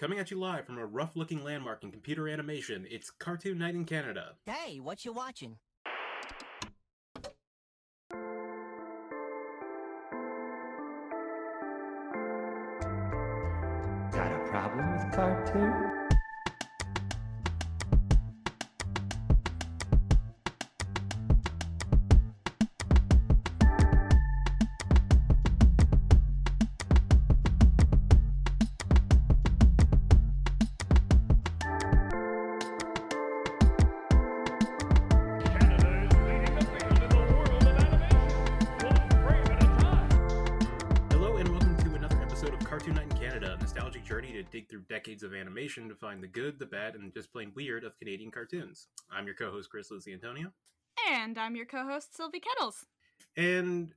Coming at you live from a rough looking landmark in computer animation, it's Cartoon Night in Canada. Hey, what you watching? Find the good, the bad, and just plain weird of Canadian cartoons. I'm your co host, Chris Lucy Antonio. And I'm your co host, Sylvie Kettles. And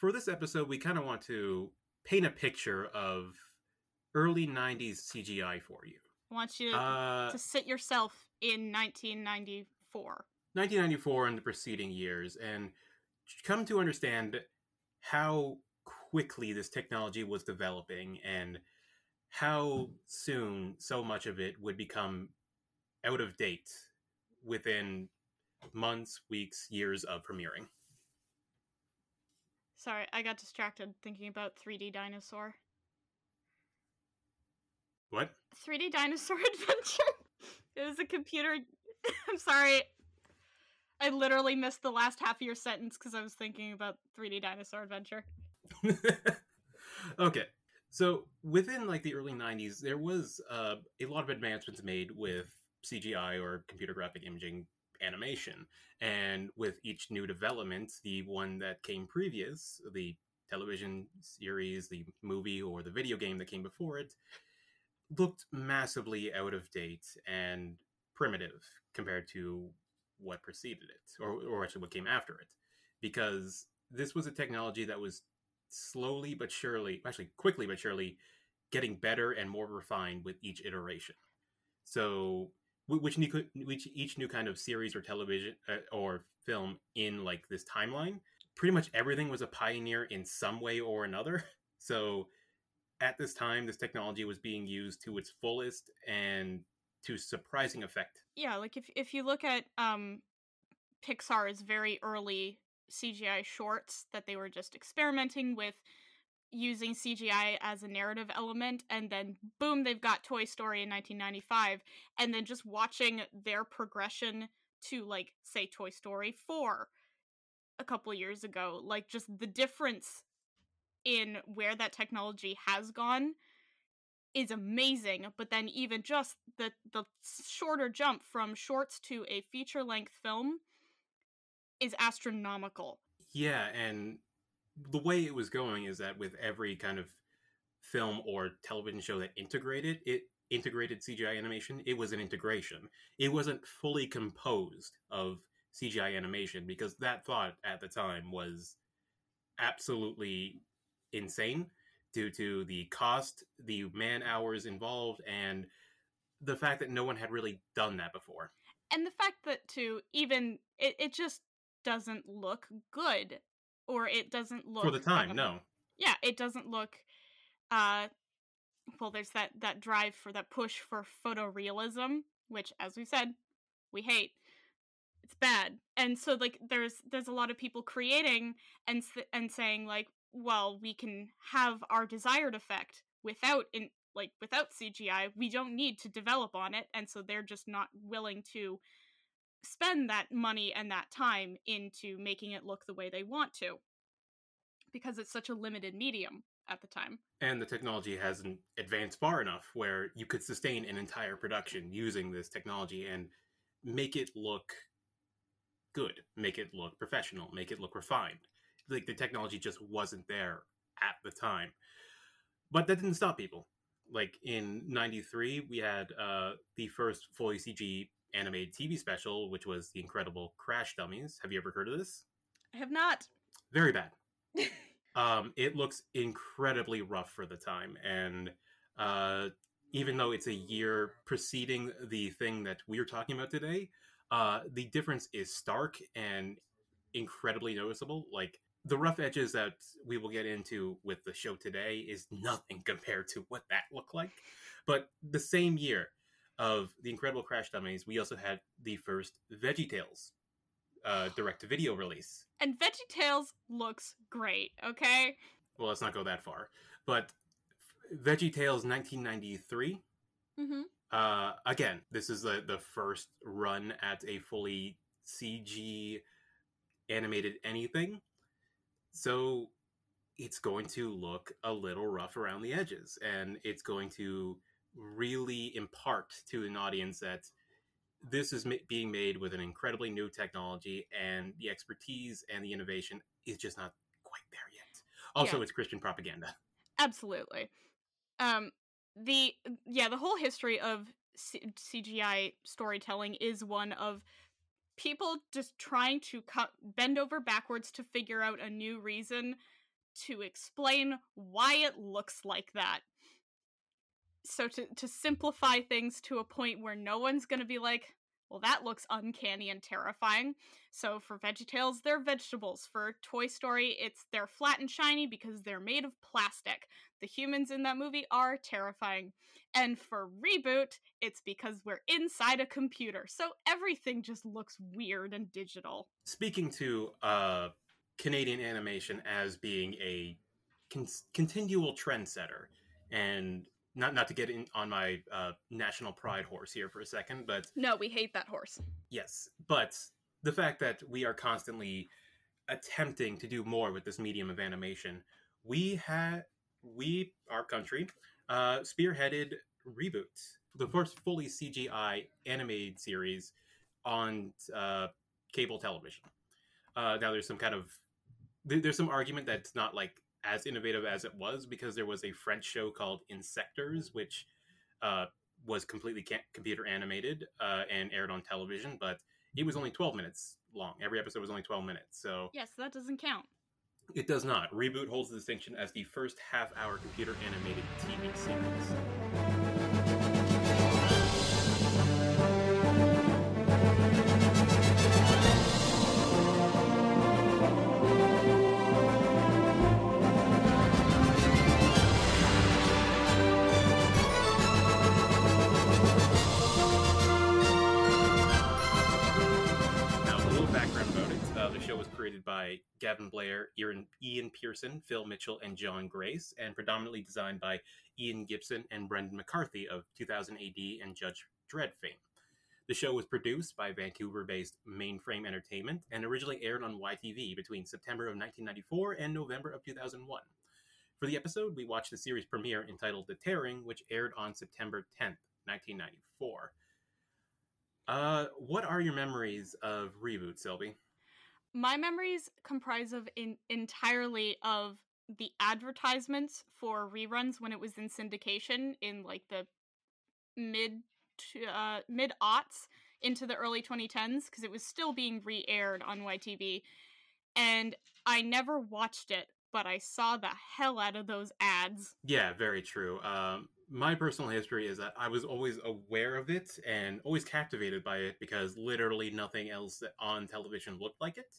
for this episode, we kind of want to paint a picture of early 90s CGI for you. I want you Uh, to sit yourself in 1994. 1994 and the preceding years and come to understand how quickly this technology was developing and how soon so much of it would become out of date within months, weeks, years of premiering. Sorry, I got distracted thinking about 3D Dinosaur. What? 3D Dinosaur Adventure? It was a computer. I'm sorry. I literally missed the last half of your sentence because I was thinking about 3D Dinosaur Adventure. okay. So within like the early 90s, there was uh, a lot of advancements made with CGI or computer graphic imaging animation. And with each new development, the one that came previous, the television series, the movie, or the video game that came before it, looked massively out of date and primitive compared to what preceded it, or, or actually what came after it. Because this was a technology that was slowly but surely, actually quickly but surely, getting better and more refined with each iteration. So, which new, which each new kind of series or television uh, or film in like this timeline, pretty much everything was a pioneer in some way or another. So, at this time, this technology was being used to its fullest and to surprising effect. Yeah, like if if you look at um Pixar's very early CGI shorts that they were just experimenting with using CGI as a narrative element and then boom they've got Toy Story in 1995 and then just watching their progression to like say Toy Story 4 a couple years ago like just the difference in where that technology has gone is amazing but then even just the the shorter jump from shorts to a feature length film is astronomical Yeah, and the way it was going is that with every kind of film or television show that integrated it integrated CGI animation, it was an integration. It wasn't fully composed of CGI animation because that thought at the time was absolutely insane due to the cost, the man hours involved, and the fact that no one had really done that before. and the fact that too even it, it just doesn't look good or it doesn't look For the time, um, no. yeah it doesn't look uh well there's that that drive for that push for photorealism which as we said we hate. It's bad. And so like there's there's a lot of people creating and and saying like well we can have our desired effect without in like without CGI we don't need to develop on it. And so they're just not willing to spend that money and that time into making it look the way they want to because it's such a limited medium at the time and the technology hasn't advanced far enough where you could sustain an entire production using this technology and make it look good, make it look professional, make it look refined. Like the technology just wasn't there at the time. But that didn't stop people. Like in 93, we had uh, the first fully CG animated TV special, which was The Incredible Crash Dummies. Have you ever heard of this? i have not very bad. um, it looks incredibly rough for the time, and uh, even though it's a year preceding the thing that we're talking about today, uh, the difference is stark and incredibly noticeable. Like the rough edges that we will get into with the show today is nothing compared to what that looked like. But the same year of the Incredible Crash Dummies, we also had the first VeggieTales uh, direct-to-video release. And VeggieTales looks great, okay? Well, let's not go that far. But VeggieTales 1993 Mm-hmm. Uh, again, this is the the first run at a fully CG animated anything, so it's going to look a little rough around the edges, and it's going to really impart to an audience that this is ma- being made with an incredibly new technology, and the expertise and the innovation is just not quite there yet. Also, Yeah. it's Christian propaganda. Absolutely. Um, the yeah, the whole history of C- CGI storytelling is one of people just trying to cut bend over backwards to figure out a new reason to explain why it looks like that. So to to simplify things to a point where no one's going to be like, well, that looks uncanny and terrifying. So for VeggieTales, they're vegetables. For Toy Story, it's they're flat and shiny because they're made of plastic. The humans in that movie are terrifying. And for Reboot, it's because we're inside a computer. So everything just looks weird and digital. speaking to uh, Canadian animation as being a con- continual trendsetter, and not not to get in on my uh, national pride horse here for a second, but No, we hate that horse. yes, but the fact that we are constantly attempting to do more with this medium of animation, we had we our country uh, spearheaded reboot, the first fully CGI animated series on uh, cable television. Uh, now there's some kind of there's some argument that it's not like as innovative as it was because there was a French show called Insectors, which uh, was completely ca- computer animated uh, and aired on television, but it was only 12 minutes long. Every episode was only 12 minutes, so Yes, that doesn't count. it does not. Reboot holds the distinction as the first half-hour computer animated TV series. By Gavin Blair, Ian, Ian Pearson, Phil Mitchell, and John Grace, and predominantly designed by Ian Gibson and Brendan McCarthy of 2000 AD and Judge Dredd fame. The show was produced by Vancouver based Mainframe Entertainment and originally aired on YTV between September of 1994 and November of 2001. For the episode, we watched the series premiere entitled The Tearing, which aired on September 10th, 1994. Uh, what are your memories of Reboot, Sylvie? My memories comprise of in- entirely of the advertisements for reruns when it was in syndication in like the mid uh, mid aughts into the early 2010s because it was still being re-aired on YTV and I never watched it but I saw the hell out of those ads. Yeah, very true. Um, my personal history is that I was always aware of it and always captivated by it because literally nothing else on television looked like it.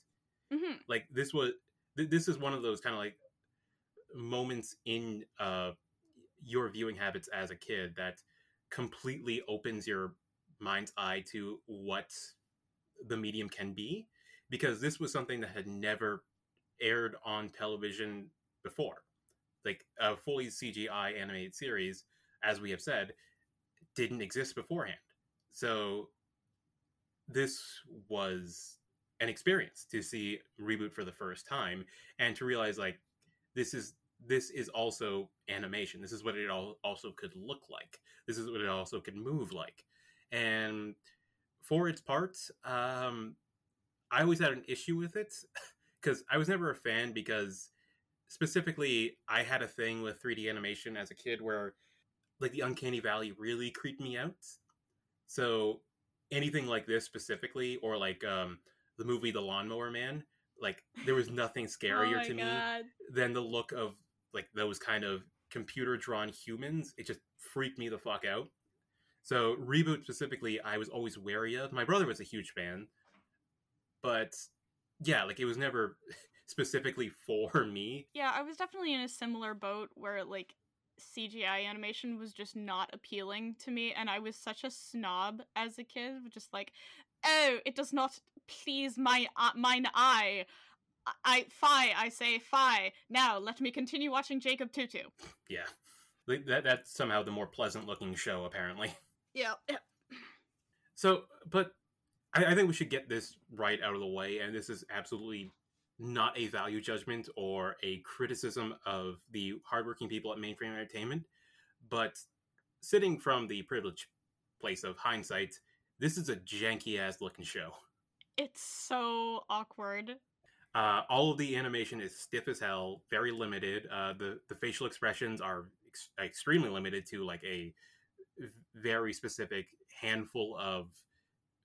hmm Like this was, th- this is one of those kind of like moments in uh, your viewing habits as a kid that completely opens your mind's eye to what the medium can be because this was something that had never aired on television before like a fully cgi animated series as we have said didn't exist beforehand. So this was an experience to see reboot for the first time and to realize like this is this is also animation. This is what it all also could look like. This is what it also could move like. And for its part um i always had an issue with it because i was never a fan because specifically i had a thing with 3d animation as a kid where like the uncanny valley really creeped me out so anything like this specifically or like um the movie the lawnmower man like there was nothing scarier oh to me than the look of like those kind of computer drawn humans. It just freaked me the fuck out. So reboot specifically, I was always wary of. My brother was a huge fan, but yeah, like it was never specifically for me. Yeah, I was definitely in a similar boat where like CGI animation was just not appealing to me, and I was such a snob as a kid, just like, oh, it does not please my uh, mine eye. I, I fi, I say fi. Now let me continue watching Jacob Two-Two. Yeah, that that's somehow the more pleasant looking show apparently. Yeah, So, but I, I think we should get this right out of the way, and this is absolutely not a value judgment or a criticism of the hardworking people at Mainframe Entertainment, but sitting from the privileged place of hindsight, this is a janky ass looking show. it's so awkward. Uh, all of the animation is stiff as hell, very limited. Uh, the the facial expressions are ex- extremely limited to like a very specific handful of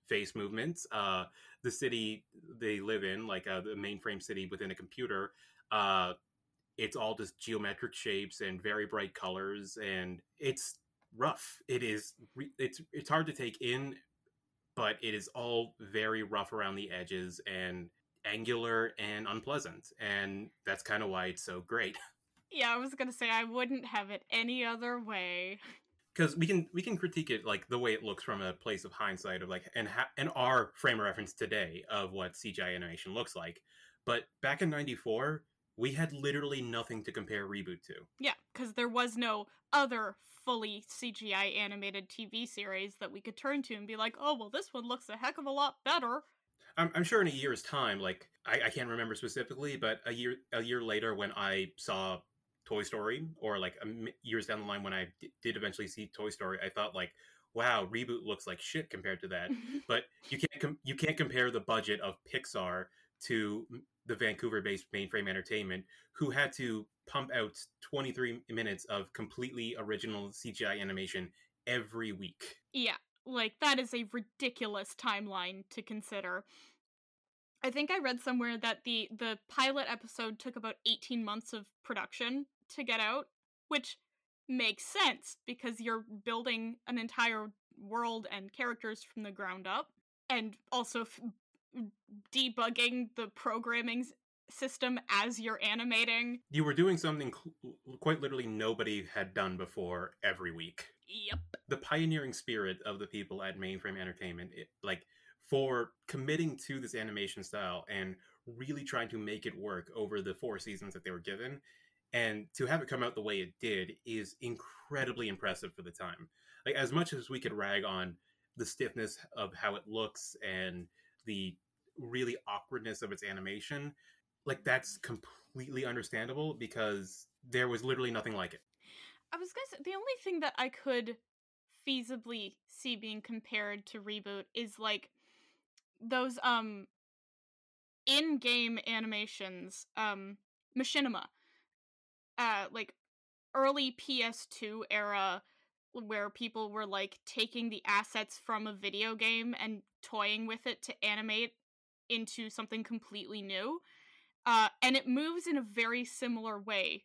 face movements. Uh, the city they live in, like uh, the mainframe city within a computer, uh, it's all just geometric shapes and very bright colors, and it's rough. It is it's it's hard to take in, but it is all very rough around the edges and angular and unpleasant, and that's kind of why it's so great. Yeah, I was gonna say I wouldn't have it any other way. Because we can we can critique it like the way it looks from a place of hindsight of like and ha- and our frame of reference today of what CGI animation looks like. But back in '94, we had literally nothing to compare reboot to. Yeah, because there was no other fully CGI animated TV series that we could turn to and be like, oh, well, this one looks a heck of a lot better. I'm, I'm sure in a year's time, like I, I can't remember specifically, but a year a year later when I saw Toy Story, or like years down the line when I d- did eventually see Toy Story, I thought like, wow, reboot looks like shit compared to that. but you can't com- you can't compare the budget of Pixar to the Vancouver-based Mainframe Entertainment, who had to pump out 23 minutes of completely original CGI animation every week. yeah, like that is a ridiculous timeline to consider. I think I read somewhere that the the pilot episode took about 18 months of production to get out, which makes sense because you're building an entire world and characters from the ground up and also f- debugging the programming system as you're animating. You were doing something cl- quite literally nobody had done before every week. Yep. The pioneering spirit of the people at Mainframe Entertainment, it, like for committing to this animation style and really trying to make it work over the four seasons that they were given, and to have it come out the way it did is incredibly impressive for the time. Like as much as we could rag on the stiffness of how it looks and the really awkwardness of its animation, like that's completely understandable because there was literally nothing like it. I was gonna say the only thing that I could feasibly see being compared to reboot is like those um in-game animations, um machinima. Uh like early PS2 era where people were like taking the assets from a video game and toying with it to animate into something completely new. Uh, and it moves in a very similar way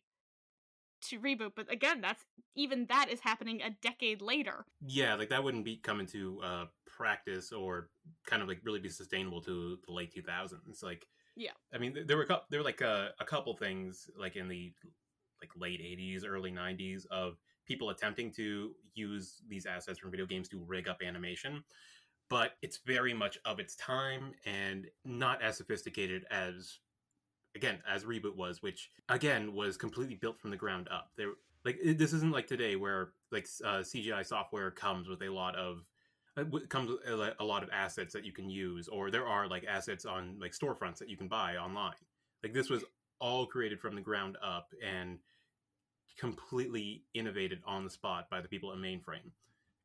to reboot, but again, that's even that is happening a decade later. Yeah, like that wouldn't be coming to uh, practice or kind of like really be sustainable to the late 2000s. Like, Yeah. I mean, there were a cou- there were like a, a couple things like in the like late 80s, early 90s of people attempting to use these assets from video games to rig up animation, but it's very much of its time and not as sophisticated as again as reboot was, which again was completely built from the ground up. There like it, this isn't like today where like uh, CGI software comes with a lot of it comes with a a lot of assets that you can use, or there are like assets on like storefronts that you can buy online. Like this was all created from the ground up and completely innovated on the spot by the people at Mainframe.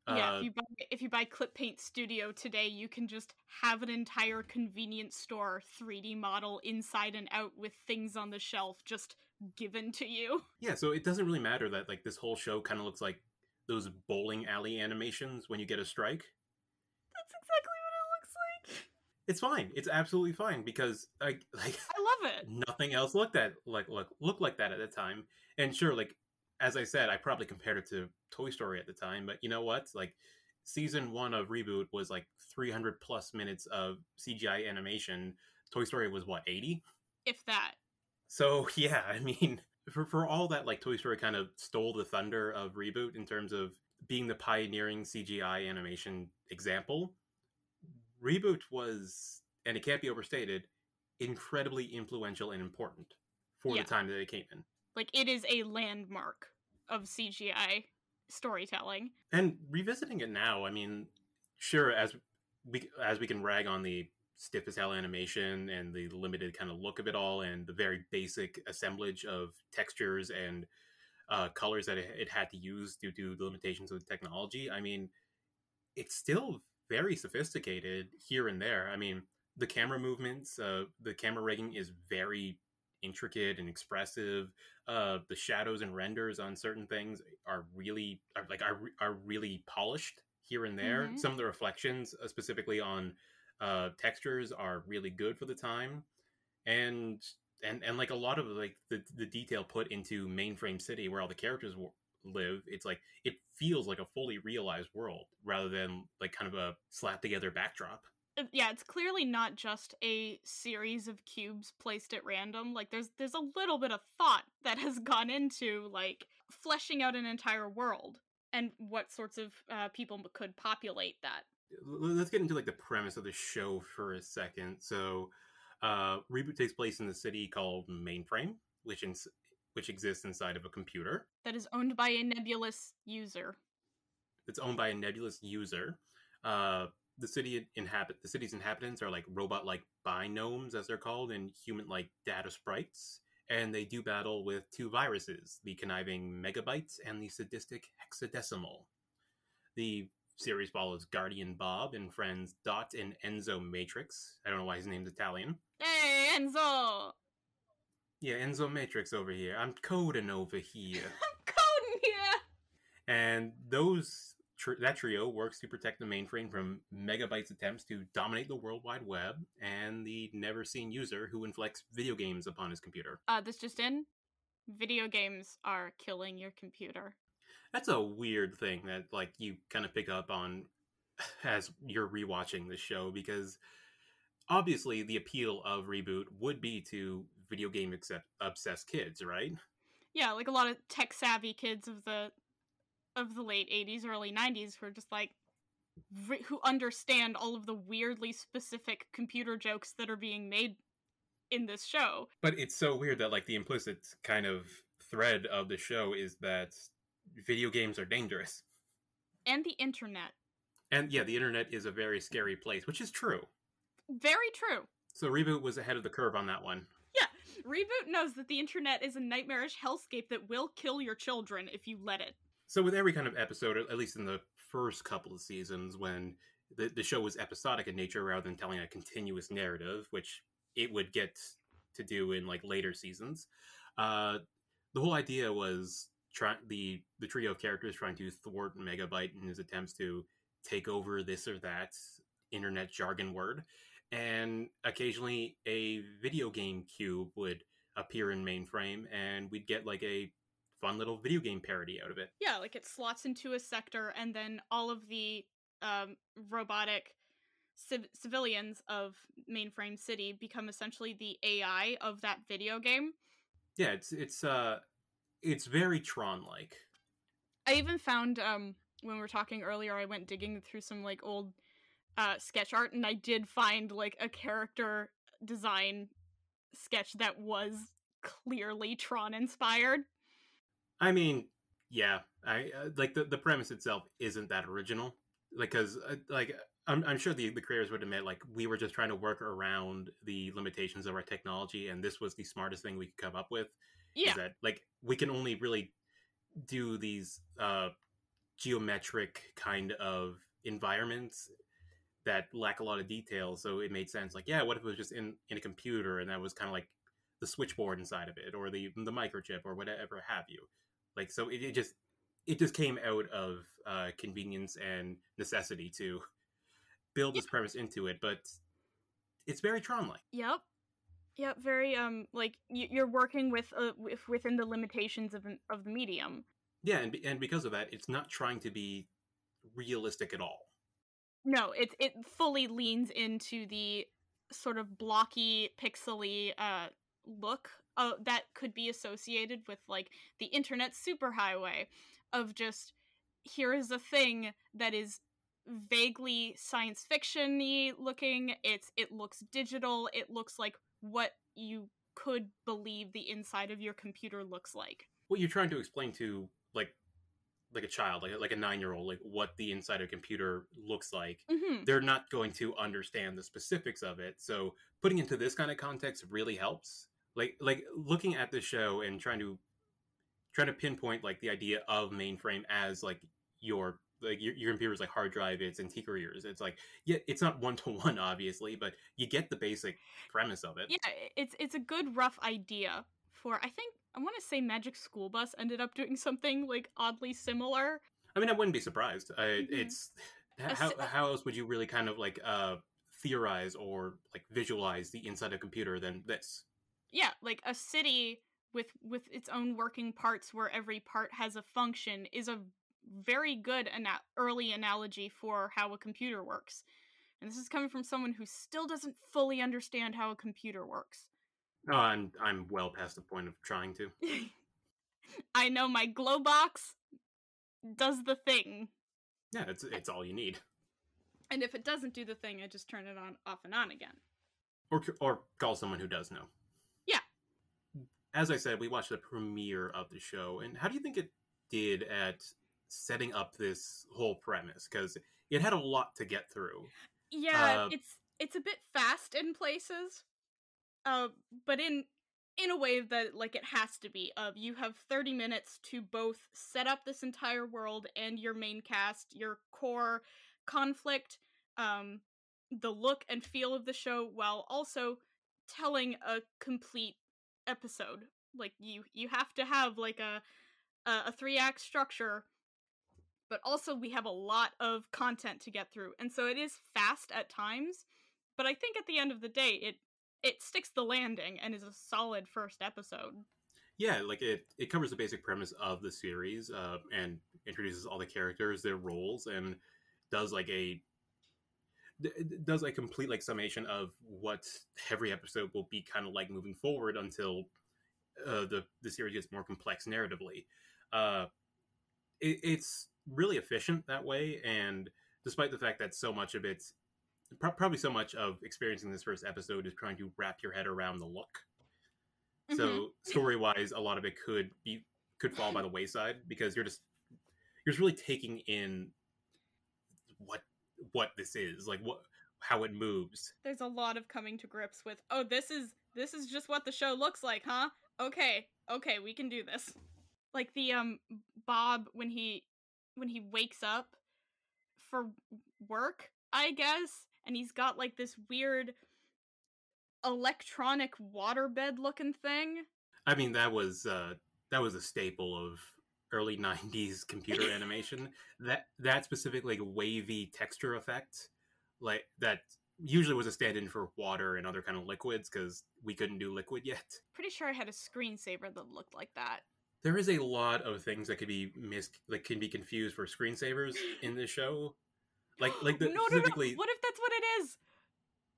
yeah, Uh, if you buy if you buy Clip Paint Studio today, you can just have an entire convenience store 3D model inside and out with things on the shelf just given to you. yeah, so it doesn't really matter that like this whole show kind of looks like those bowling alley animations when you get a strike. That's exactly what it looks like. It's fine. It's absolutely fine because like like I love it. nothing else looked at like look looked like that at the time. And sure, like as I said, I probably compared it to Toy Story at the time, but you know what? Like season one of reboot was like 300 plus minutes of CGI animation. Toy Story was what 80. If that. So yeah, I mean, for for all that like Toy Story kind of stole the thunder of reboot in terms of being the pioneering CGI animation example. Reboot was, and it can't be overstated, incredibly influential and important for Yeah. the time that it came in. Like it is a landmark of CGI storytelling. And revisiting it now, I mean, sure, as we as we can rag on the stiff as hell animation and the limited kind of look of it all, and the very basic assemblage of textures and uh, colors that it, it had to use due to the limitations of the technology. I mean, it's still very sophisticated here and there. I mean, the camera movements, uh, the camera rigging is very intricate and expressive. Uh, the shadows and renders on certain things are really are like are, are really polished here and there. Mhm. Some of the reflections, uh, specifically on uh, textures, are really good for the time, and and and like a lot of like the the detail put into Mainframe City, where all the characters w- live, it's like it feels like a fully realized world rather than like kind of a slap together backdrop. Uh, Yeah, it's clearly not just a series of cubes placed at random. Like there's there's a little bit of thought that has gone into like fleshing out an entire world and what sorts of uh, people could populate that. Let's get into like the premise of the show for a second. So, uh, reboot takes place in the city called Mainframe, which in, which exists inside of a computer. That is owned by a nebulous user. It's owned by a nebulous user. Uh, the city inhabit the city's inhabitants are like robot-like binomes, as they're called, and human-like data sprites. And they do battle with two viruses: the conniving Megabytes and the sadistic Hexadecimal. The series follows Guardian Bob and friends Dot and Enzo Matrix. I don't know why his name's Italian. Hey, Enzo! Yeah, Enzo Matrix over here. I'm coding over here. I'm coding here! and those tr- that trio works to protect the mainframe from Megabyte's attempts to dominate the World Wide Web and the never-seen user who inflicts video games upon his computer. Uh, this just in. Video games are killing your computer. That's a weird thing that like you kind of pick up on as you're rewatching the show because obviously the appeal of reboot would be to video game accept- obsessed kids, right? Yeah, like a lot of tech savvy kids of the of the late 80s, early 90s who are just like re- who understand all of the weirdly specific computer jokes that are being made in this show. But it's so weird that like the implicit kind of thread of the show is that video games are dangerous. And the internet. And yeah, the internet is a very scary place, which is true. Very true. So Reboot was ahead of the curve on that one. Yeah, Reboot knows that the internet is a nightmarish hellscape that will kill your children if you let it. So with every kind of episode, at least in the first couple of seasons, when the, the show was episodic in nature rather than telling a continuous narrative, which it would get to do in like later seasons, uh, the whole idea was try the the trio of characters trying to thwart Megabyte in his attempts to take over this or that internet jargon word, and occasionally a video game cube would appear in mainframe, and we'd get like a fun little video game parody out of it. Yeah, like it slots into a sector, and then all of the um, robotic civ- civilians of Mainframe City become essentially the AI of that video game. Yeah, it's it's uh it's very Tron like. I even found um, when we were talking earlier, I went digging through some like old uh, sketch art, and I did find like a character design sketch that was clearly Tron inspired. I mean, yeah, I uh, like the the premise itself isn't that original. Like, cause uh, like I'm I'm sure the the creators would admit like we were just trying to work around the limitations of our technology, and this was the smartest thing we could come up with. Yeah, Is that like we can only really do these uh geometric kind of environments that lack a lot of detail so it made sense like yeah what if it was just in in a computer and that was kind of like the switchboard inside of it or the the microchip or whatever have you? Like so it, it just it just came out of uh convenience and necessity to build this premise into it but it's very tron like Yep. Yep, very um like you're working with uh, with within the limitations of an- of the medium. yeah and, and because of that it's not trying to be realistic at all. No, it it fully leans into the sort of blocky, pixely uh look uh, that could be associated with like the internet superhighway of just here is a thing that is vaguely science fiction-y looking. It's it looks digital. It looks like what you could believe the inside of your computer looks like What you're trying to explain to like like a child, like like a nine year old, like what the inside of a computer looks like. hmm They're not going to understand the specifics of it. So putting into this kind of context really helps. Like like looking at the show and trying to trying to pinpoint like the idea of mainframe as like your like your, your computer's like hard drive it's antiquariers it's like yeah it's not one to one obviously but you get the basic premise of it. Yeah it's it's a good rough idea for i think i want to say magic school bus ended up doing something like oddly similar. I mean i wouldn't be surprised. I, Mhm. it's how, si- how else would you really kind of like uh theorize or like visualize the inside of a computer than this? Yeah like a city with with its own working parts where every part has a function is a very good ana- early analogy for how a computer works. And this is coming from someone who still doesn't fully understand how a computer works. Oh i'm i'm well past the point of trying to. I know my glow box does the thing. Yeah it's it's all you need. And if it doesn't do the thing i just turn it on off and on again. Or or call someone who does know. Yeah. as i said we watched the premiere of the show and how do you think it did at setting up this whole premise because it had a lot to get through Yeah, Uh, it's it's a bit fast in places, uh, but in in a way that like it has to be. Of you have thirty minutes to both set up this entire world and your main cast, your core conflict, um, the look and feel of the show, while also telling a complete episode. Like you you have to have like a a, a three act structure but also we have a lot of content to get through and so it is fast at times but i think at the end of the day it it sticks the landing and is a solid first episode. Yeah like it it covers the basic premise of the series uh, and introduces all the characters their roles and does like a does a complete like summation of what every episode will be kind of like moving forward until uh, the the series gets more complex narratively. Uh it, it's really efficient that way and despite the fact that so much of it pro- probably so much of experiencing this first episode is trying to wrap your head around the look. Mhm. so story wise a lot of it could be could fall by the wayside because you're just you're just really taking in what what this is like what how it moves. There's a lot of coming to grips with oh this is this is just what the show looks like huh? Okay okay we can do this. Like the um bob when he when he wakes up for work i guess and he's got like this weird electronic waterbed looking thing. I mean that was uh that was a staple of early 90s computer animation. That that specific like wavy texture effect like that usually was a stand-in for water and other kind of liquids because we couldn't do liquid yet. Pretty sure i had a screensaver that looked like that there is a lot of things that could be missed like can be confused for screensavers in this show like like the no, no, no. specifically What if that's what it is?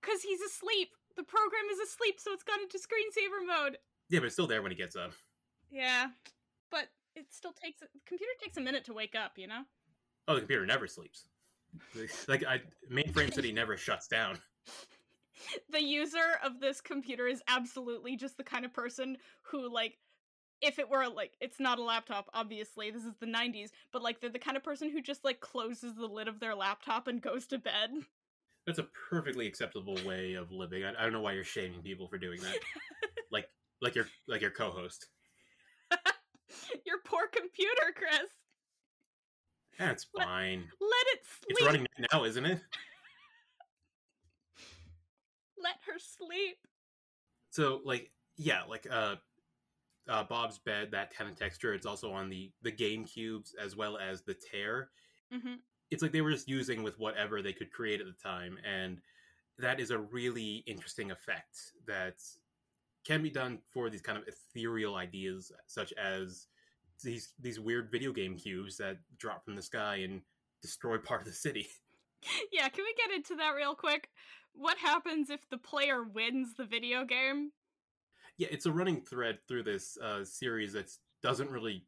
Because he's asleep. The program is asleep, so it's gone into screensaver mode. yeah but it's still there when he gets up Yeah, but it still takes. The computer takes a minute to wake up. You know. oh the computer never sleeps like i mainframe city never shuts down the user of this computer is absolutely just the kind of person who like if it were like it's not a laptop obviously this is the 90s but like they're the kind of person who just like closes the lid of their laptop and goes to bed. That's a perfectly acceptable way of living. I, I don't know why you're shaming people for doing that. Like like your like your co-host. Your poor computer chris. That's Let- fine. let it sleep. it's running now isn't it? Let her sleep. So like yeah like uh uh bob's bed that kind of texture. It's also on the the game cubes as well as the tear. Hmm it's like they were just using with whatever they could create at the time and that is a really interesting effect that can be done for these kind of ethereal ideas such as these these weird video game cubes that drop from the sky and destroy part of the city. Yeah can we get into that real quick? What happens if the player wins the video game yeah, it's a running thread through this uh, series that doesn't really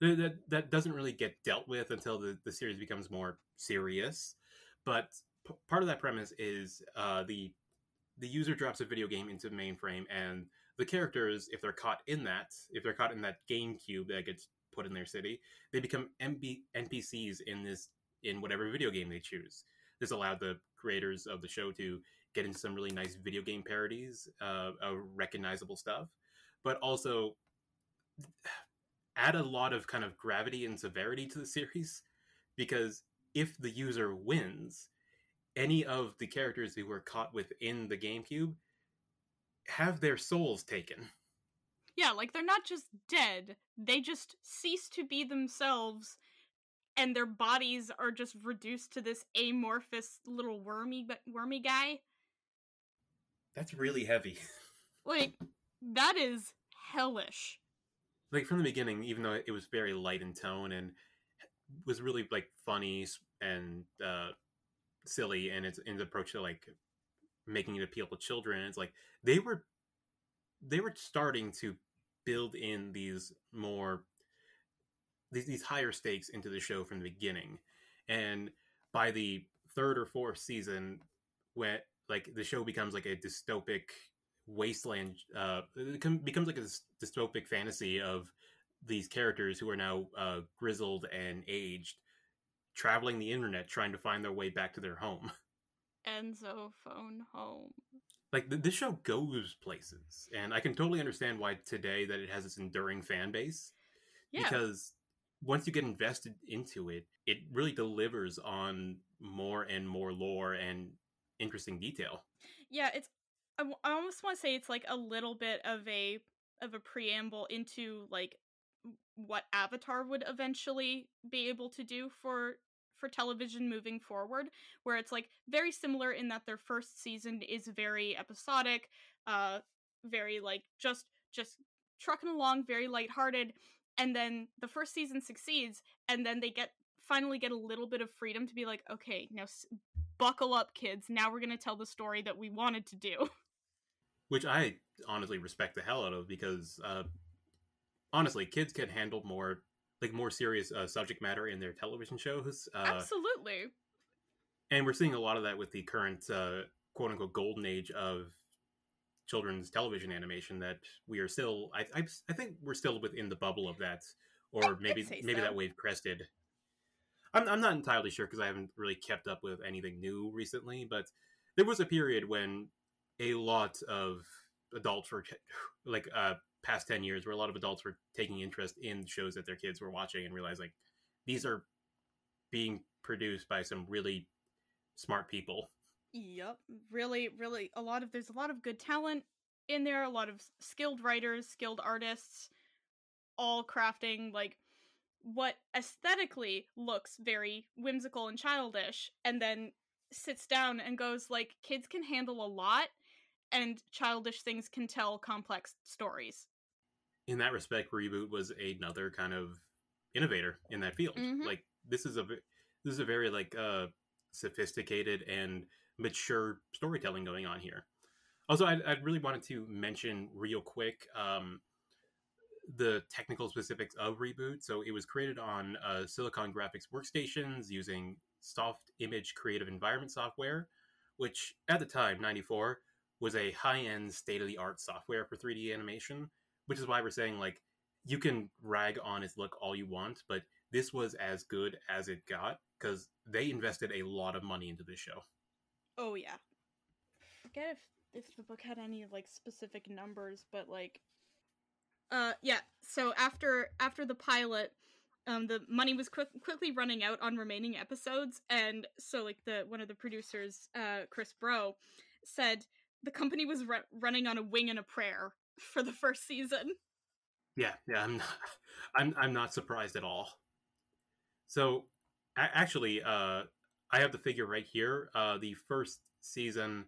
that, that doesn't really get dealt with until the, the series becomes more serious. But p- part of that premise is uh, the the user drops a video game into mainframe, and the characters, if they're caught in that, if they're caught in that game cube that gets put in their city, they become MB- NPCs in this in whatever video game they choose. This allowed the creators of the show to get into some really nice video game parodies, uh, of recognizable stuff, but also add a lot of kind of gravity and severity to the series because if the user wins, any of the characters who were caught within the GameCube have their souls taken. Yeah, like they're not just dead, they just cease to be themselves and their bodies are just reduced to this amorphous little wormy wormy guy. That's really heavy. Like that is hellish. Like from the beginning, even though it was very light in tone and was really like funny and uh, silly, and its, in the approach to like making it appeal to children, it's like they were they were starting to build in these more these, these higher stakes into the show from the beginning and by the third or fourth season when like the show becomes like a dystopic wasteland uh it becomes like a dystopic fantasy of these characters who are now uh grizzled and aged traveling the internet trying to find their way back to their home Enzo phone home. like th- this show goes places and i can totally understand why today that it has this enduring fan base Yeah. because once you get invested into it it really delivers on more and more lore and interesting detail. Yeah, it's I, almost want to say it's like a little bit of a of a preamble into like what Avatar would eventually be able to do for for television moving forward where it's like very similar in that their first season is very episodic uh very like just just trucking along very lighthearted and then the first season succeeds and then they get finally get a little bit of freedom to be like okay now buckle up kids. Now we're going to tell the story that we wanted to do. Which i honestly respect the hell out of because uh honestly kids can handle more like more serious uh, subject matter in their television shows uh absolutely. and we're seeing a lot of that with the current uh, quote unquote golden age of children's television animation that we are still I, I, I think we're still within the bubble of that or I'd maybe maybe so. that wave crested I'm, I'm not entirely sure because i haven't really kept up with anything new recently but there was a period when a lot of adults were like uh past 10 years where a lot of adults were taking interest in shows that their kids were watching and realized like these are being produced by some really smart people Yep. Really, really a lot of there's a lot of good talent in there, a lot of skilled writers, skilled artists, all crafting like what aesthetically looks very whimsical and childish and then sits down and goes like kids can handle a lot and childish things can tell complex stories. in that respect reboot was another kind of innovator in that field Mhm. like this is a this is a very like uh sophisticated and mature storytelling going on here also i i really wanted to mention real quick um the technical specifics of reboot so it was created on uh, silicon graphics workstations using soft image creative environment software which at the time 94 was a high-end state-of-the-art software for 3d animation which is why we're saying like you can rag on its look all you want but this was as good as it got because they invested a lot of money into this show Oh yeah. I Forget if if the book had any like specific numbers, but like uh yeah, so after after the pilot um the money was quick, quickly running out on remaining episodes and so like the one of the producers uh Chris Brough said the company was ru- running on a wing and a prayer for the first season. yeah yeah i'm not i'm, I'm not surprised at all so a- actually uh i have the figure right here uh the first season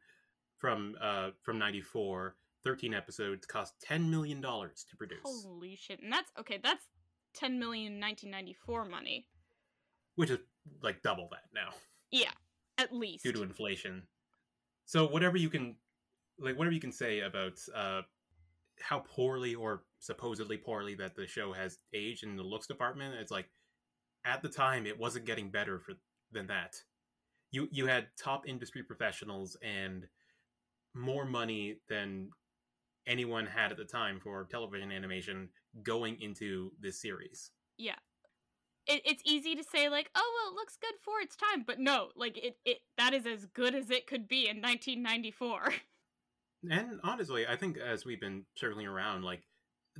from uh from 94 13 episodes cost 10 million dollars to produce Holy shit. And that's okay, that's 10 million in 1994 money. which is like double that now Yeah, at least. due to inflation. So whatever you can, like whatever you can say about uh, how poorly or supposedly poorly that the show has aged in the looks department. It's like at the time it wasn't getting better for than that. You you had top industry professionals and more money than anyone had at the time for television animation going into this series. Yeah. It, it's easy to say like, oh well, it looks good for its time, but no, like it, it that is as good as it could be in 1994. And honestly, I think as we've been circling around, like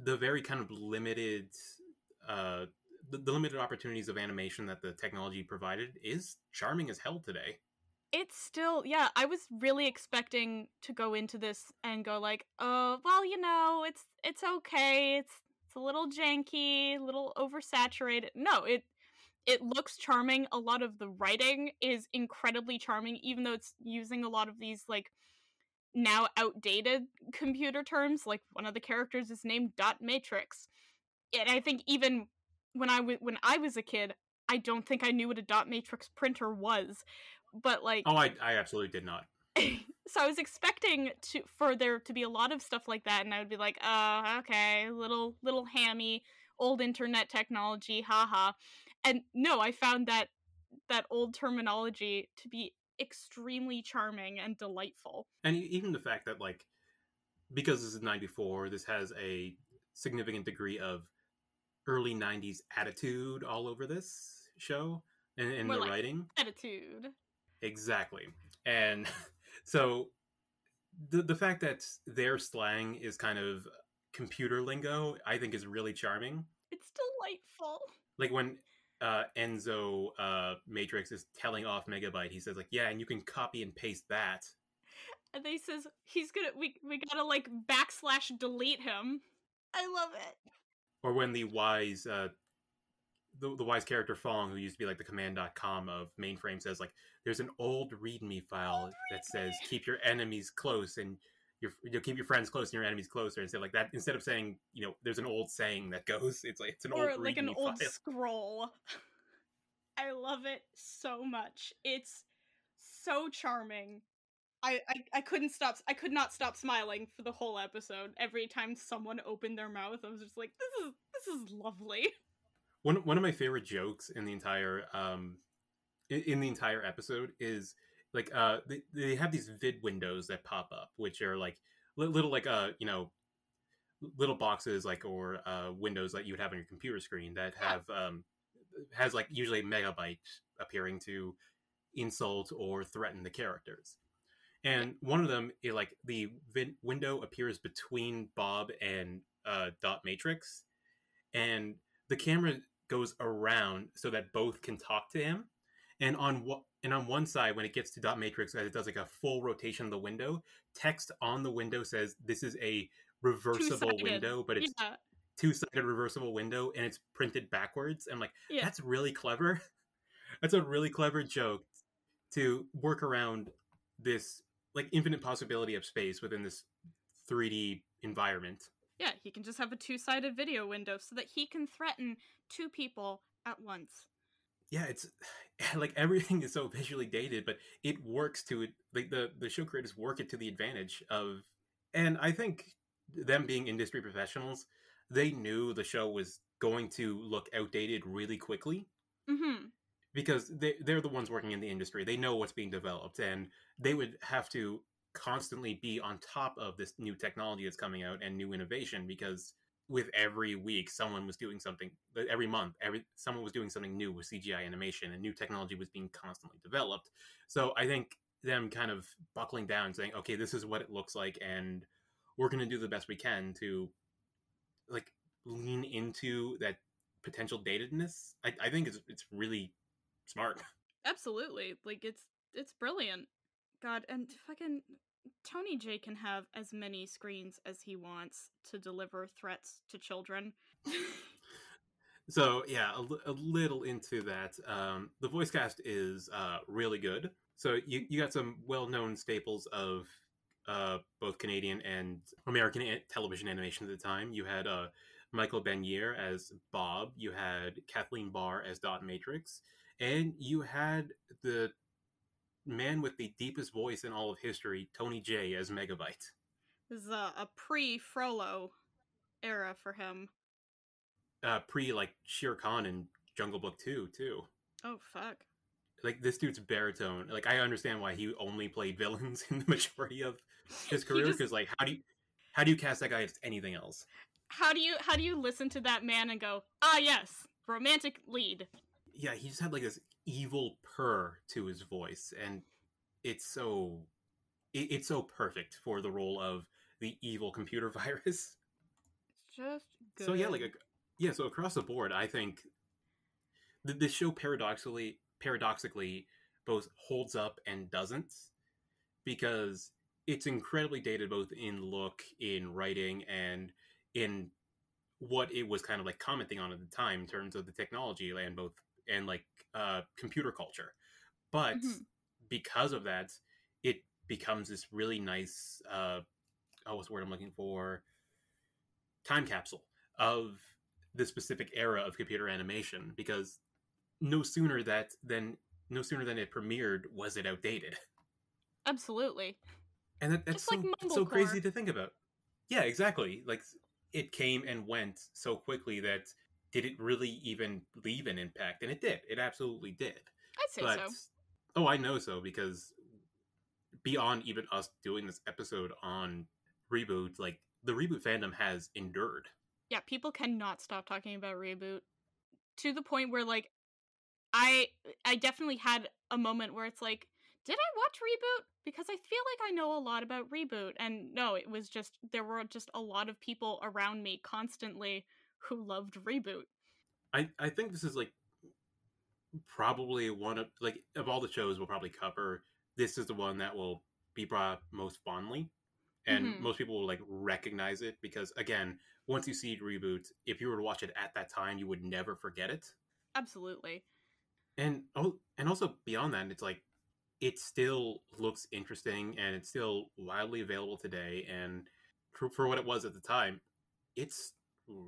the very kind of limited, uh, the, the limited opportunities of animation that the technology provided is charming as hell today. It's still yeah i was really expecting to go into this and go like oh well you know it's it's okay it's it's a little janky a little oversaturated. No it it looks charming. A lot of the writing is incredibly charming even though it's using a lot of these like now outdated computer terms like one of the characters is named dot matrix. And i think even when i was when i was a kid i don't think i knew what a dot matrix printer was but like Oh, I, I absolutely did not. so I was expecting to for there to be a lot of stuff like that, and I would be like, "Oh, okay, little little hammy, old internet technology, haha." And no, I found that that old terminology to be extremely charming and delightful. And even the fact that, like, because this is 94, this has a significant degree of early 90s attitude all over this show and in the like- writing. Attitude. Exactly. And so the the fact that their slang is kind of computer lingo, I think is really charming. It's delightful. Like when uh, Enzo uh, Matrix is telling off Megabyte, he says like, "Yeah, and you can copy and paste that." And then he says he's gonna we we gotta like backslash delete him. I love it. Or when the wise uh, the, the wise character Phong, who used to be like the command.com of mainframe, says like, "There's an old README file oh that says keep your enemies close and." Your, you'll keep your friends close and your enemies closer instead like that instead of saying you know there's an old saying that goes it's like it's an old or old like an README old file. scroll. I love it so much. It's so charming. I, I I couldn't stop. I could not stop smiling for the whole episode. Every time someone opened their mouth, I was just like, "This is this is lovely." One one of my favorite jokes in the entire um in, the entire episode is like uh they, they have these vid windows that pop up which are like little like uh you know little boxes like or uh windows that you would have on your computer screen that have um has like usually megabyte appearing to insult or threaten the characters. And one of them is like the vin- window appears between bob and uh dot matrix and the camera goes around so that both can talk to him. And on what and on one side when it gets to dot matrix as it does like a full rotation of the window text on the window says this is a reversible Two-sided. window but it's yeah, two-sided reversible window and it's printed backwards. I'm like yeah. that's really clever. That's a really clever joke to work around this like infinite possibility of space within this 3d environment Yeah, he can just have a two-sided video window so that he can threaten two people at once. yeah it's like everything is so visually dated but it works to it like the the show creators work it to the advantage of and i think them being industry professionals they knew the show was going to look outdated really quickly Mm-hmm. because they, they're the ones working in the industry they know what's being developed and they would have to constantly be on top of this new technology that's coming out and new innovation because with every week someone was doing something every month every someone was doing something new with cgi animation and new technology was being constantly developed so i think them kind of buckling down saying okay this is what it looks like and we're going to do the best we can to like lean into that potential datedness i, I think it's, it's really smart Absolutely. Like it's it's brilliant. God, and fucking Tony Jay can have as many screens as he wants to deliver threats to children. So yeah, a, a little into that. Um, the voice cast is uh, really good. So you you got some well known staples of uh, both Canadian and American television animation at the time. You had uh, Michael Benyaer as Bob. You had Kathleen Barr as Dot Matrix, and you had the man with the deepest voice in all of history, Tony Jay as Megabyte. This is a, a pre Frollo era for him. Uh, pre like Shere Khan and Jungle Book Two too. Oh fuck. Like this dude's baritone. Like I understand why he only played villains in the majority of his career just- because like how do you how do you cast that guy as anything else? How do you how do you listen to that man and go, ah yes, romantic lead. Yeah, he just had like this evil purr to his voice, and it's so it, it's so perfect for the role of the evil computer virus. It's just good. So yeah, like ac- yeah, so across the board, I think th- this show paradoxically paradoxically both holds up and doesn't because it's incredibly dated both in look, in writing, and in what it was kind of like commenting on at the time in terms of the technology and both and like uh, computer culture. But Mhm. because of that, it becomes this really nice uh, oh, what's the word I'm looking for? Time capsule of the specific era of computer animation because no sooner that than no sooner than it premiered was it outdated. Absolutely. And that, that's like so, so crazy to think about. Yeah, exactly. Like it came and went so quickly that did it really even leave an impact? And it did. It absolutely did. I'd say but so. oh, I know so because beyond even us doing this episode on reboot, like the reboot fandom has endured. Yeah, people cannot stop talking about reboot to the point where like I I definitely had a moment where it's like, did I watch reboot? Because I feel like I know a lot about reboot and no, it was just there were just a lot of people around me constantly who loved reboot. I I think this is like probably one of like of all the shows we'll probably cover. This is the one that will be brought up most fondly, and Mhm. most people will like recognize it because again, once you see reboot, if you were to watch it at that time, you would never forget it. Absolutely. And oh, and also beyond that, it's like it still looks interesting and it's still widely available today. And for, for what it was at the time, it's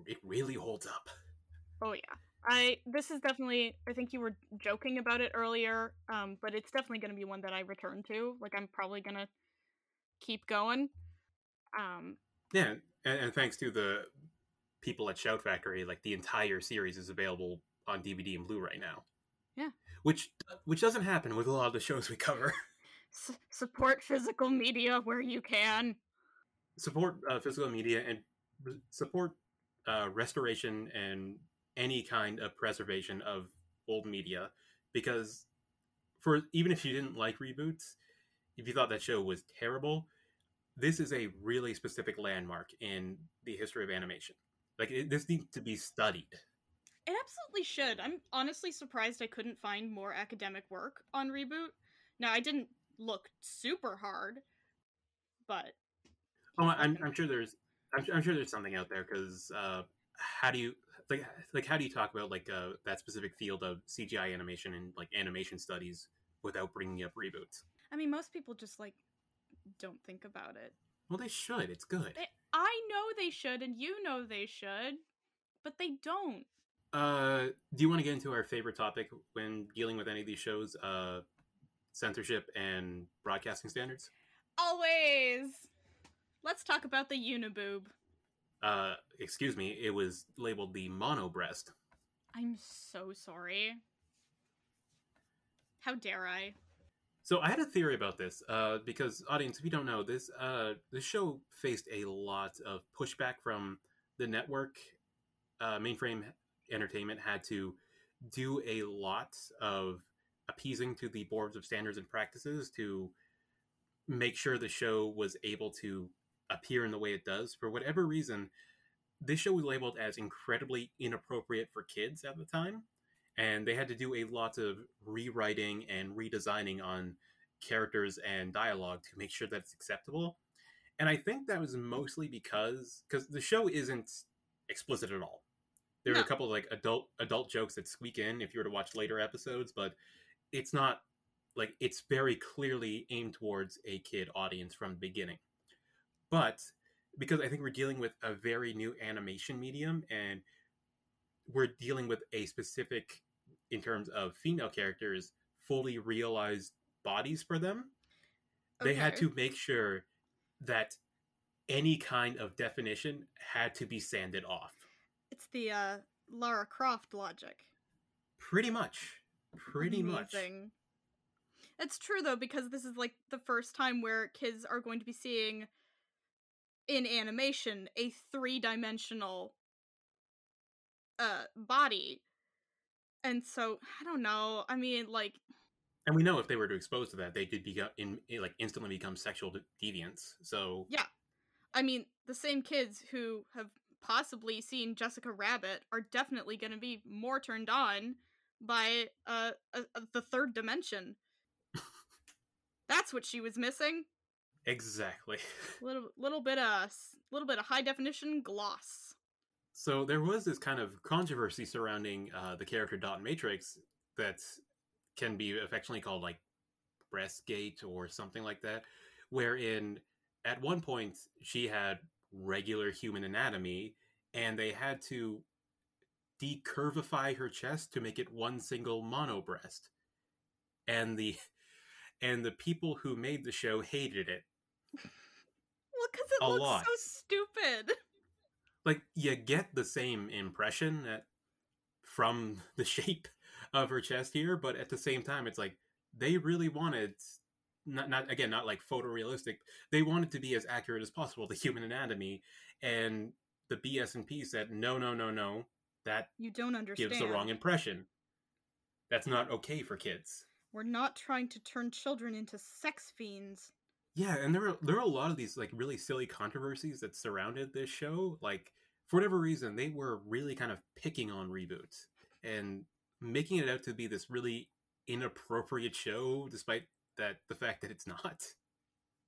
it really holds up. Oh yeah. I this is definitely I think you were joking about it earlier, um, but it's definitely gonna be one that I return to. Like I'm probably gonna keep going. Um Yeah, and, and thanks to the people at Shout Factory, like the entire series is available on DVD and Blu-ray now. Yeah. which which doesn't happen with a lot of the shows we cover. s- support physical media where you can. support uh, physical media and support uh, restoration and any kind of preservation of old media because for even if you didn't like reboots if you thought that show was terrible this is a really specific landmark in the history of animation like it, this needs to be studied It absolutely should. I'm honestly surprised I couldn't find more academic work on reboot. Now I didn't look super hard, but oh i'm, I'm sure there's I'm, I'm sure there's something out there because uh, how do you like like how do you talk about like uh, that specific field of CGI animation and like animation studies without bringing up reboots? I mean most people just like don't think about it. Well, they should. It's good. They, I know they should and you know they should, but they don't. Uh, do you want to get into our favorite topic when dealing with any of these shows? Uh, censorship and broadcasting standards. Always. Let's talk about the uniboob. Uh, excuse me. It was labeled the mono breast. I'm so sorry. How dare I? So I had a theory about this, uh, because audience, if you don't know, this uh, this show faced a lot of pushback from the network. Uh, Mainframe Entertainment had to do a lot of appeasing to the boards of standards and practices to make sure the show was able to appear in the way it does. For whatever reason, this show was labeled as incredibly inappropriate for kids at the time and they had to do a lot of rewriting and redesigning on characters and dialogue to make sure that it's acceptable. And i think that was mostly because because the show isn't explicit at all. There are a couple of like adult adult jokes that squeak in if you were to watch later episodes but it's not like it's very clearly aimed towards a kid audience from the beginning but because i think we're dealing with a very new animation medium and we're dealing with a specific in terms of female characters fully realized bodies for them they had to make sure that any kind of definition had to be sanded off. It's the uh, Lara Croft logic. Pretty much. Pretty much. It's true though because this is like the first time where kids are going to be seeing in animation a three-dimensional uh body. And so, I don't know. I mean, like And we know if they were to expose to that, they did become in, in- like instantly become sexual de- deviants. So Yeah. I mean, the same kids who have possibly seen Jessica Rabbit are definitely going to be more turned on by uh, uh, the third dimension. That's what she was missing. Exactly. Little little bit of little bit of high definition gloss. So there was this kind of controversy surrounding uh, the character Dot Matrix that can be affectionately called like breastgate or something like that, wherein at one point she had regular human anatomy and they had to decurvify her chest to make it one single mono breast. And the and the people who made the show hated it Well, because it A looks lot. so stupid. like you get the same impression that from the shape of her chest here but at the same time it's like they really wanted not not again not like photorealistic they wanted to be as accurate as possible to human anatomy and the bs&p said no no no no that You don't understand. gives the wrong impression that's not okay for kids We're not trying to turn children into sex fiends. Yeah, and there were there were a lot of these like really silly controversies that surrounded this show. Like for whatever reason, they were really kind of picking on reboots and making it out to be this really inappropriate show, despite that the fact that it's not.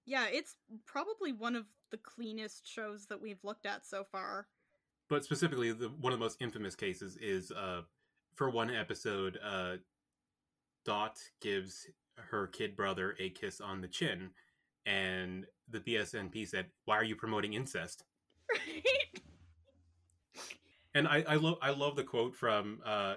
Yeah, it's probably one of the cleanest shows that we've looked at so far. But specifically, the one of the most infamous cases is uh, for one episode, uh, Dot gives her kid brother a kiss on the chin, and the BS&P said, "Why are you promoting incest?" Right? and I, I love I love the quote from uh,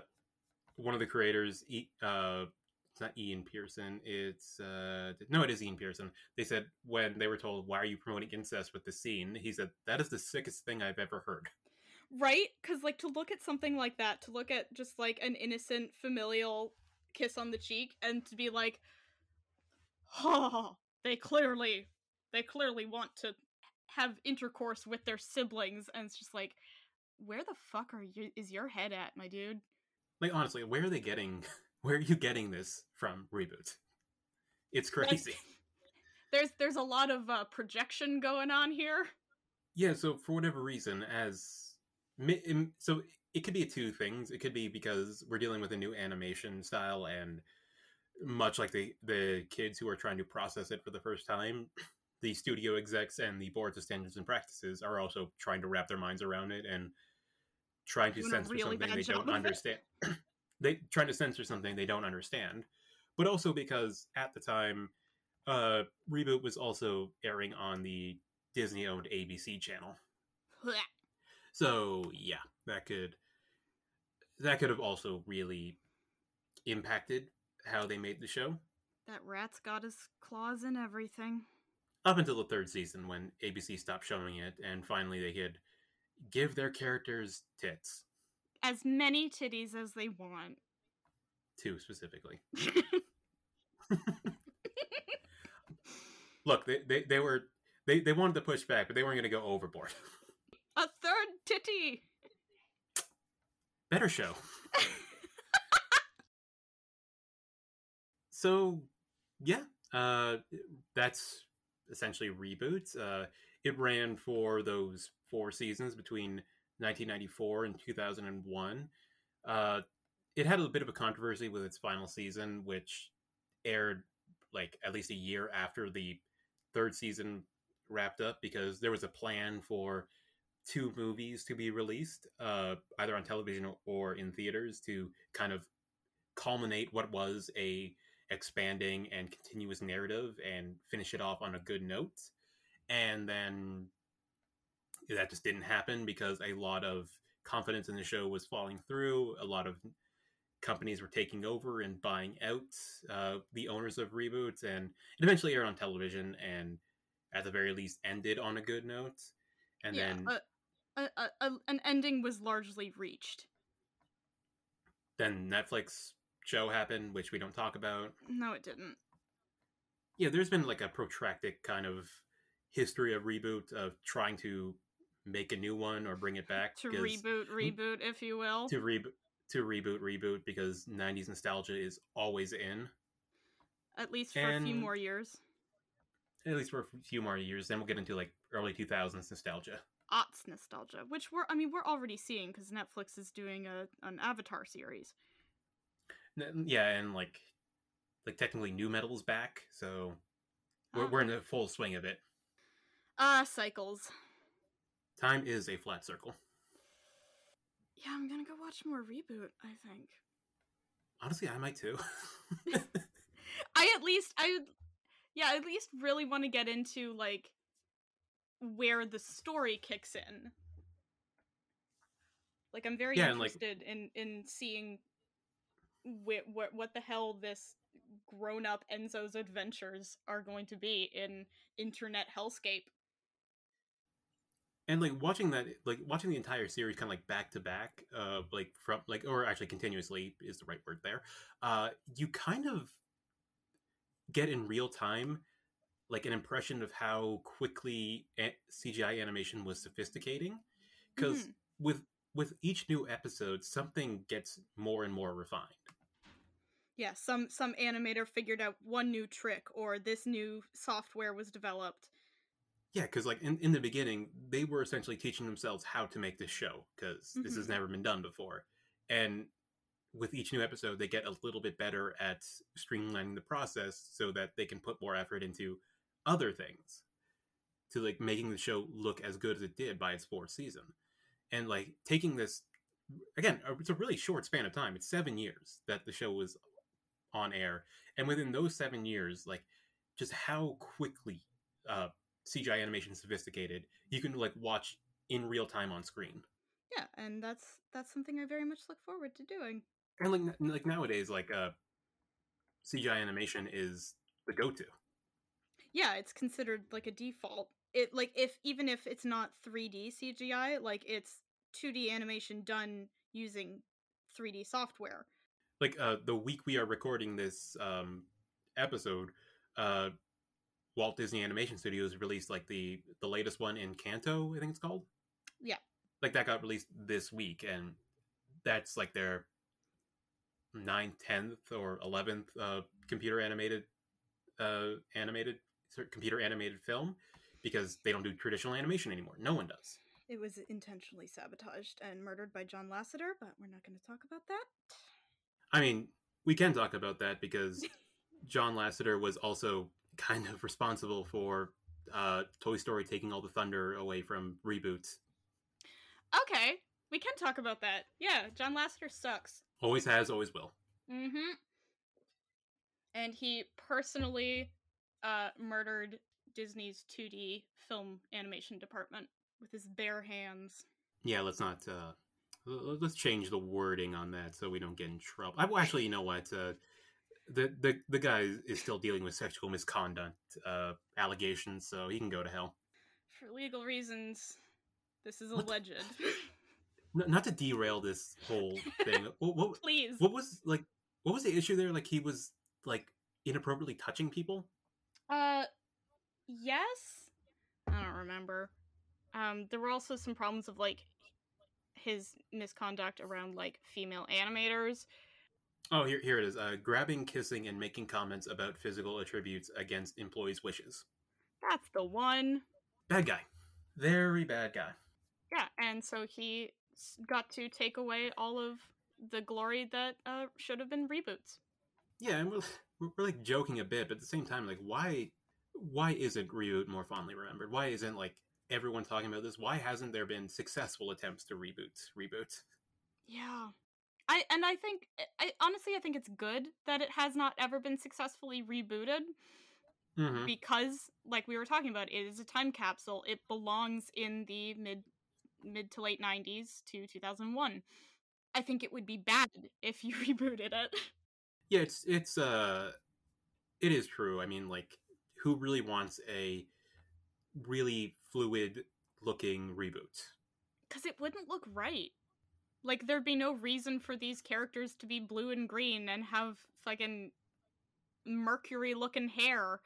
one of the creators. E- uh, it's not Ian Pearson. It's uh, no, it is Ian Pearson. They said when they were told, "Why are you promoting incest with the scene?" He said, "That is the sickest thing I've ever heard." Right? Because, like, to look at something like that, to look at just like an innocent familial kiss on the cheek, and to be like, oh, they clearly, they clearly want to have intercourse with their siblings, and it's just like, where the fuck are you? Is your head at, my dude? Like honestly, where are they getting? Where are you getting this from? Reboot. It's Like, crazy. There's there's a lot of uh, projection going on here. Yeah, so for whatever reason, as so it could be two things. It could be because we're dealing with a new animation style, and much like the the kids who are trying to process it for the first time, the studio execs and the boards of standards and practices are also trying to wrap their minds around it and trying to censor really something they don't understand. they trying to censor something they don't understand, but also because at the time, uh, reboot was also airing on the Disney-owned ABC channel. So yeah, that could that could have also really impacted how they made the show That rat's got his claws in everything. up until the third season when ABC stopped showing it and finally they could give their characters tits, As many titties as they want. two specifically. Look, they, they, they were they, they wanted to push back, but they weren't going to go overboard. A third titty! Better show. so yeah uh that's essentially reboots. Uh it ran for those four seasons between 1994 and 2001 uh it had a bit of a controversy with its final season which aired like at least a year after the third season wrapped up because there was a plan for two movies to be released uh either on television or in theaters to kind of culminate what was a expanding and continuous narrative and finish it off on a good note. And then that just didn't happen because a lot of confidence in the show was falling through. A lot of companies were taking over and buying out uh, the owners of reboots, and it eventually aired on television. And at the very least ended on a good note, and yeah, then a, a, a, a, an ending was largely reached. then Netflix show happened, which we don't talk about. No, it didn't. Yeah, there's been like a protracted kind of history of reboot of trying to make a new one or bring it back To reboot, hmm? reboot, if you will. to reboot to reboot reboot because 90s nostalgia is always in At least for a few more years. at least for a few more years then we'll get into like early 2000s nostalgia Aughts nostalgia, which we're I mean we're already seeing because Netflix is doing a an Avatar series. Yeah and like like technically nu metal's back so we're, Ah. we're in the full swing of it Ah, cycles. time is a flat circle Yeah, I'm gonna go watch more reboot. I think. honestly i might too I at least I yeah, I at least really want to get into like where the story kicks in. Like I'm very Yeah, and, like- interested in in seeing wh- wh- what the hell this grown-up Enzo's adventures are going to be in internet hellscape. and like watching that like watching the entire series kind of like back to back uh like from like or actually continuously is the right word there uh you kind of get in real time like an impression of how quickly a- cgi animation was sophisticating because Mhm. with with each new episode something gets more and more refined Yeah, some some animator figured out one new trick or this new software was developed. yeah because like in, in the beginning they were essentially teaching themselves how to make this show because this has Mhm. never been done before and with each new episode they get a little bit better at streamlining the process so that they can put more effort into other things to like making the show look as good as it did by its fourth season and like taking this again uh, it's a really short span of time it's seven years that the show was on air and within those seven years like just how quickly uh cgi animation sophisticated you can like watch in real time on screen Yeah, and that's that's something I very much look forward to doing. and like like nowadays like uh cgi animation is the go-to Yeah, it's considered like a default. It like if even if it's not 3D CGI, like it's 2D animation done using 3D software. Like uh the week we are recording this um episode uh walt disney animation studios released like the the latest one Encanto i think it's called Yeah. like that got released this week and that's like their 9th 10th or 11th uh computer animated uh animated computer animated film because they don't do traditional animation anymore no one does It was intentionally sabotaged and murdered by John Lasseter, but we're not going to talk about that. I mean, we can talk about that because John Lasseter was also kind of responsible for uh, Toy Story taking all the thunder away from reboots. Okay, we can talk about that. Yeah, John Lasseter sucks. Always has, always will. Mm-hmm. And he personally uh, murdered Disney's 2D film animation department with his bare hands. Yeah, let's not. Uh, let's change the wording on that so we don't get in trouble. I, well, actually, you know what? Uh, the the the guy is still dealing with sexual misconduct uh, allegations, so he can go to hell. For legal reasons, this is What alleged. Not to derail this whole thing. what, what, Please. what was like? What was the issue there? Like he was like inappropriately touching people. Uh, yes. I don't remember. Um, there were also some problems of like his misconduct around like female animators. Oh, here, here it is. Uh, grabbing, kissing, and making comments about physical attributes against employees' wishes. That's the one. Bad guy. Very bad guy. Yeah, and so he got to take away all of the glory that uh, should have been reboots. Yeah, and we're, we're, we're like joking a bit, but at the same time, like, why, why isn't reboot more fondly remembered? Why isn't like everyone talking about this? Why hasn't there been successful attempts to reboot reboot? Yeah. I and I think I honestly I think it's good that it has not ever been successfully rebooted Mm-hmm. because like we were talking about it is a time capsule. It belongs in the mid mid to late 90s to 2001. I think it would be bad if you rebooted it. Yeah, it's it's uh, it is true. I mean, like, who really wants a really fluid looking reboot. Because it wouldn't look right. Like, there'd be no reason for these characters to be blue and green and have fucking mercury looking hair.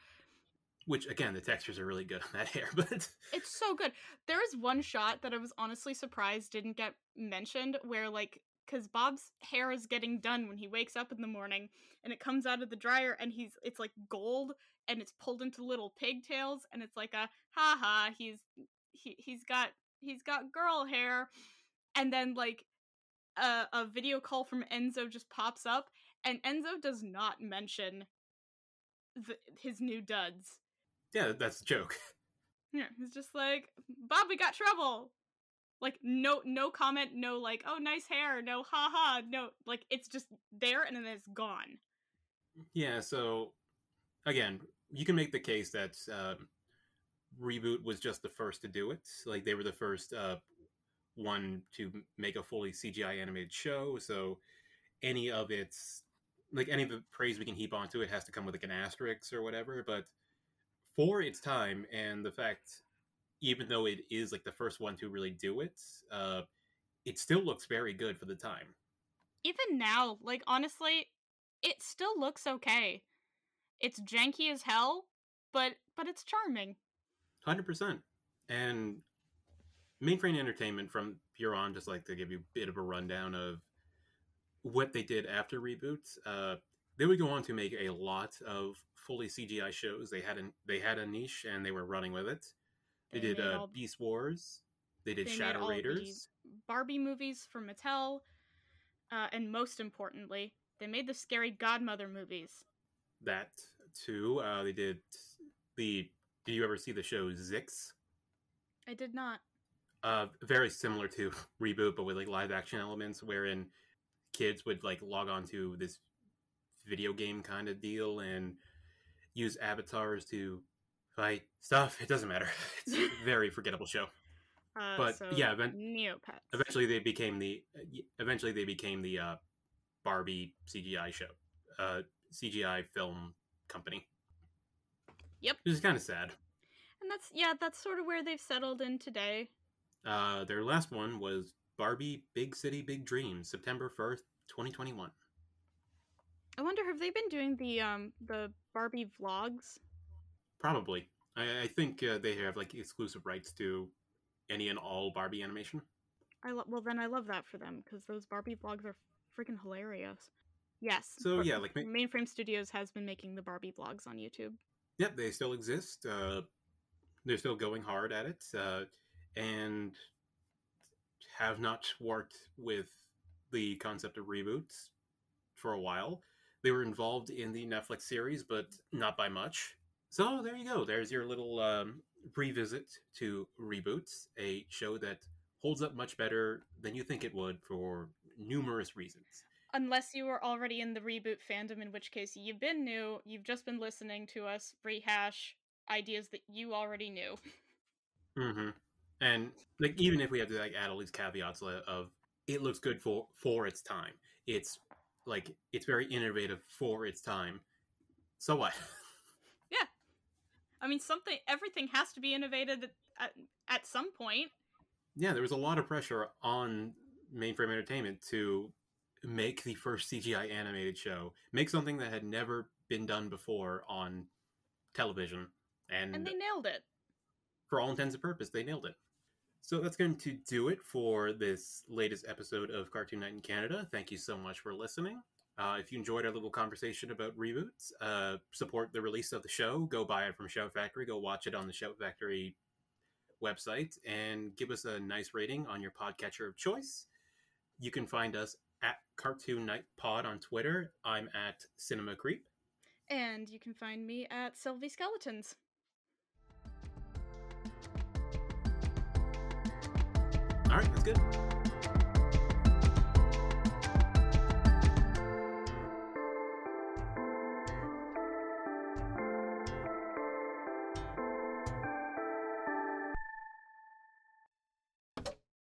Which again, the textures are really good on that hair, but It's so good. There is one shot that I was honestly surprised didn't get mentioned where, like, because Bob's hair is getting done when he wakes up in the morning and it comes out of the dryer and he's, it's like gold and it's pulled into little pigtails and it's like a ha ha, he's, he, he's got, he's got girl hair. And then, like, a, a video call from Enzo just pops up and Enzo does not mention the, his new duds. yeah, that's a joke. Yeah, he's just like, Bob, we got trouble. Like no no comment, no like, oh nice hair, no haha, no like it's just there and then it's gone. Yeah, so again, you can make the case that um, reboot was just the first to do it. Like they were the first uh, one to make a fully CGI animated show. So any of its like any of the praise we can heap onto it has to come with like an asterisk or whatever. But for its time and the fact, even though it is like the first one to really do it, uh, it still looks very good for the time. Even now, like honestly, it still looks okay. It's janky as hell, but but it's charming. Hundred percent. And Mainframe Entertainment from here on, just like to give you a bit of a rundown of what they did after reboots. Uh, they would go on to make a lot of fully CGI shows. They had a they had a niche and they were running with it. They, did uh, all- Beast Wars. They did they made Shadow Raiders. Barbie movies for Mattel, uh, and most importantly, they made the Scary Godmother movies. That too. Uh, they did the. Did you ever see the show Zixx? I did not. uh, very similar to reboot, but with like live action elements, wherein kids would like log on to this video game kind of deal and use avatars to fight stuff. It doesn't matter. It's a very forgettable show. Uh, But, so yeah, event- Neopets. Eventually, they became the. Eventually, they became the uh, Barbie CGI show, uh, CGI film company. Yep. Which is kind of sad. And that's yeah, that's sort of where they've settled in today. Uh, their last one was Barbie Big City Big Dreams, September first, twenty twenty one. I wonder have they been doing the um the Barbie vlogs? Probably. I, I think uh, they have like exclusive rights to any and all Barbie animation. I lo- well then I love that for them because those Barbie vlogs are freaking hilarious. Yes. So, yeah, like ma- Mainframe Studios has been making the Barbie vlogs on YouTube. Yep, they still exist. Uh, they're still going hard at it, uh, and have not worked with the concept of reboots for a while. They were involved in the Netflix series, but not by much. So there you go. There's your little um, revisit to reboots, a show that holds up much better than you think it would for numerous reasons. Unless you were already in the reboot fandom, in which case you've been new, you've just been listening to us rehash ideas that you already knew. Mm-hmm. And like, even if we have to like add all these caveats of it looks good for for its time, it's like it's very innovative for its time. So what? Yeah, I mean, something, everything has to be innovated at, at, at some point. yeah, there was a lot of pressure on Mainframe Entertainment to make the first CGI animated show, make something that had never been done before on television, and, And they nailed it. for all intents and purposes, they nailed it. So that's going to do it for this latest episode of Cartoon Night in Canada. Thank you so much for listening. Uh, if you enjoyed our little conversation about reboots, uh, support the release of the show. Go buy it from Shout Factory. Go watch it on the Shout Factory website and give us a nice rating on your podcatcher of choice. You can find us at Cartoon Night Pod on Twitter. I'm at Cinema Creep. And you can find me at Sylvie Skeletons. All right, that's good.